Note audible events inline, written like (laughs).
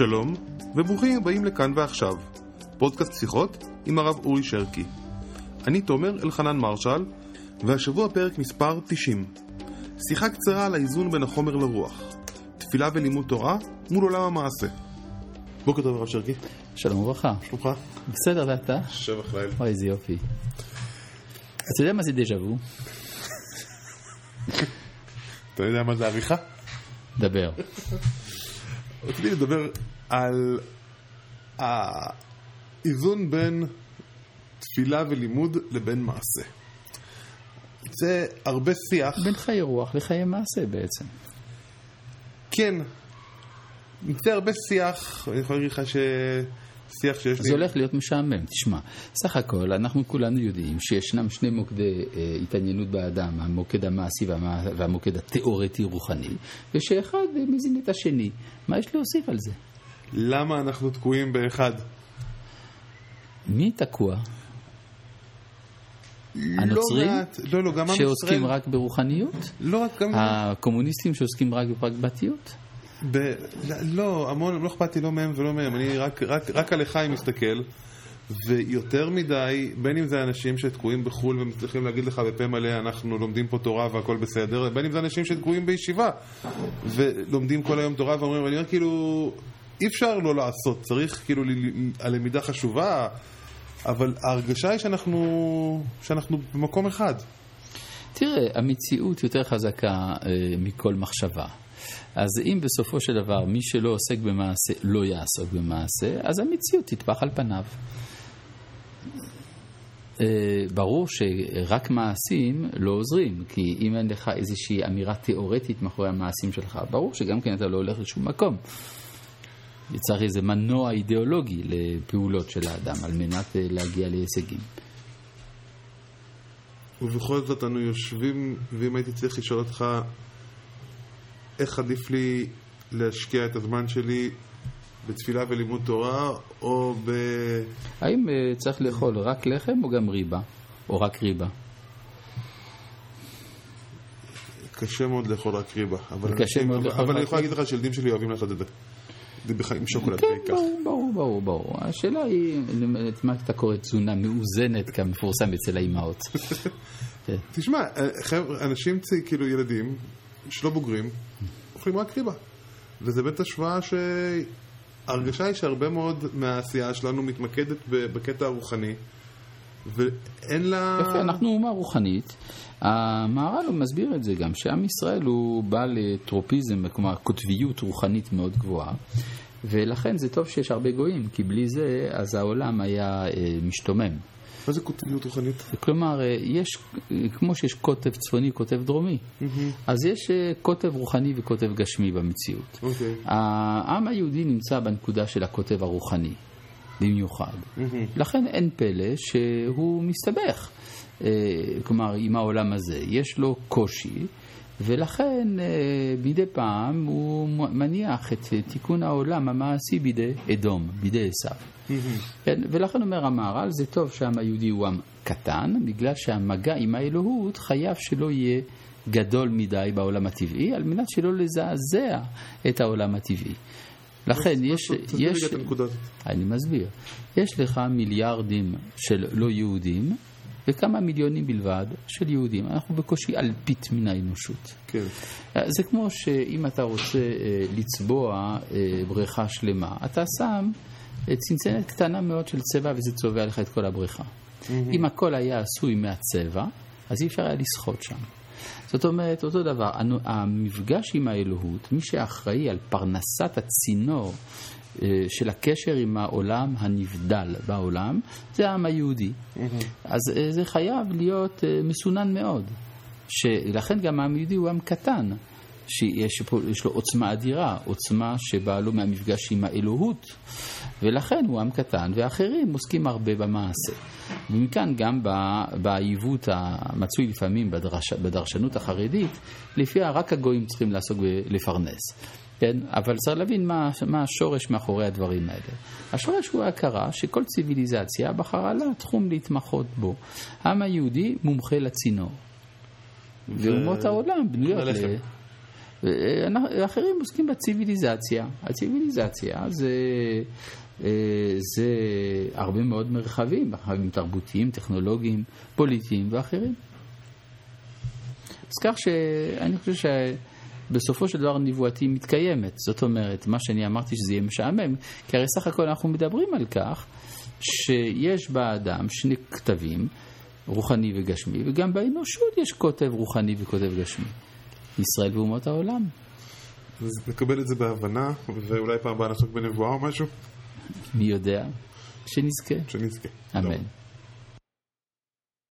שלום, וברוכים הבאים לכאן ועכשיו, פודקאסט שיחות עם הרב אורי שרקי. אני תומר אלחנן מרשל, והשבוע פרק מספר 90. שיחה קצרה על האיזון בין החומר לרוח. תפילה ולימוד תורה מול עולם המעשה. בוקר טוב הרב שרקי. שלום וברכה. שלומך? בסדר, ואתה? שבח ליל. אוי, איזה יופי. אתה יודע מה זה דז'ה וו? אתה יודע מה זה עריכה? דבר. רציתי לדבר על האיזון בין תפילה ולימוד לבין מעשה. זה הרבה שיח. בין חיי רוח לחיי מעשה בעצם. כן. זה הרבה שיח, אני יכול להגיד לך ששיח שיש לי... זה הולך להיות משעמם, תשמע. סך הכל, אנחנו כולנו יודעים שישנם שני מוקדי אה, התעניינות באדם, המוקד המעשי והמה, והמוקד התיאורטי-רוחני, ושאחד מזין את השני. מה יש להוסיף על זה? למה אנחנו תקועים באחד? מי תקוע? הנוצרים? לא מעט, לא, לא, גם שעוסקים ישראל. רק ברוחניות? לא רק גם... הקומוניסטים שעוסקים רק בפרקבתיות? ב... לא, המון, לא אכפת לי לא מהם ולא מהם, אני רק, רק, רק על אחי מסתכל, ויותר מדי, בין אם זה אנשים שתקועים בחו"ל ומצליחים להגיד לך בפה מלא, אנחנו לומדים פה תורה והכל בסדר, בין אם זה אנשים שתקועים בישיבה, ולומדים כל היום תורה ואומרים, אני אומר כאילו, אי אפשר לא לעשות, צריך כאילו, הלמידה חשובה, אבל ההרגשה היא שאנחנו, שאנחנו במקום אחד. תראה, המציאות יותר חזקה אה, מכל מחשבה. אז אם בסופו של דבר מי שלא עוסק במעשה לא יעסוק במעשה, אז המציאות תטפח על פניו. אה, ברור שרק מעשים לא עוזרים, כי אם אין לך איזושהי אמירה תיאורטית מאחורי המעשים שלך, ברור שגם כן אתה לא הולך לשום מקום. צריך איזה מנוע אידיאולוגי לפעולות של האדם על מנת אה, להגיע להישגים. ובכל זאת אנו יושבים, ואם הייתי צריך לשאול אותך איך עדיף לי להשקיע את הזמן שלי בתפילה ולימוד תורה, או ב... האם אה, צריך לאכול רק לחם או גם ריבה? או רק ריבה? קשה מאוד לאכול רק ריבה. אבל קשה מאוד לאכול אבל אני רק יכול להגיד לך שילדים שלי אוהבים לעשות את זה. זה בח- עם שוקולד כן, בעיקר. ברור, ברור, ברור, ברור. השאלה היא, את מה אתה קורא תזונה מאוזנת כמפורסם אצל האימהות? (laughs) כן. תשמע, אה, אנשים, כאילו ילדים, שלא בוגרים, אוכלים רק ריבה. וזה באמת השוואה שההרגשה היא שהרבה מאוד מהעשייה שלנו מתמקדת בקטע הרוחני, ואין לה... יפה, אנחנו אומה רוחנית. המהר"ל מסביר את זה גם, שעם ישראל הוא בעל טרופיזם, כלומר קוטביות רוחנית מאוד גבוהה, ולכן זה טוב שיש הרבה גויים, כי בלי זה אז העולם היה אה, משתומם. מה זה קוטביות רוחנית? כלומר, אה, יש, אה, כמו שיש קוטב צפוני, קוטב דרומי, אז יש אה, קוטב רוחני וקוטב גשמי במציאות. אוקיי. העם היהודי נמצא בנקודה של הקוטב הרוחני, במיוחד. לכן אין פלא שהוא מסתבך, כלומר, עם העולם הזה. יש לו קושי, ולכן אה, מדי פעם הוא מניח את אה, תיקון העולם המעשי בידי אדום, בידי עשיו. כן, ולכן אומר המהר"ל, זה טוב שהעם היהודי הוא עם קטן, בגלל שהמגע עם האלוהות חייב שלא יהיה גדול מדי בעולם הטבעי, על מנת שלא לזעזע את העולם הטבעי. לכן יש, יש. אני מסביר, יש לך מיליארדים של לא יהודים וכמה מיליונים בלבד של יהודים. אנחנו בקושי אלפית מן האנושות. כן. זה כמו שאם אתה רוצה אה, לצבוע אה, בריכה שלמה, אתה שם אה, צנצנת קטנה מאוד של צבע וזה צובע לך את כל הבריכה. אם הכל היה עשוי מהצבע, אז אי אפשר היה לשחות שם. זאת אומרת, אותו דבר, המפגש עם האלוהות, מי שאחראי על פרנסת הצינור אה, של הקשר עם העולם הנבדל בעולם, זה העם היהודי. אז אה, זה חייב להיות אה, מסונן מאוד. שלכן גם העם היהודי הוא עם קטן, שיש פה, לו עוצמה אדירה, עוצמה שבאה לו מהמפגש עם האלוהות, ולכן הוא עם קטן, ואחרים עוסקים הרבה במעשה. ומכאן גם בעיוות המצוי לפעמים בדרש, בדרשנות החרדית, לפיה רק הגויים צריכים לעסוק בלפרנס. כן, אבל צריך להבין מה, מה השורש מאחורי הדברים האלה. השורש הוא ההכרה שכל ציוויליזציה בחרה לה תחום להתמחות בו. העם היהודי מומחה לצינור. ואומות העולם בנויות ל... ללחם. ואחרים עוסקים בציוויליזציה. הציוויליזציה זה, אה, זה הרבה מאוד מרחבים, מרחבים תרבותיים, טכנולוגיים, פוליטיים ואחרים. אז כך שאני חושב שבסופו של דבר נבואתי מתקיימת. זאת אומרת, מה שאני אמרתי שזה יהיה משעמם, כי הרי סך הכל אנחנו מדברים על כך שיש באדם שני כתבים, רוחני וגשמי, וגם באנושות יש כותב רוחני וכותב גשמי. ישראל ואומות העולם. אז נקבל את זה בהבנה, ואולי פעם הבאה נעסוק בנבואה או משהו, מי יודע? שנזכה. שנזכה. אמן. טוב.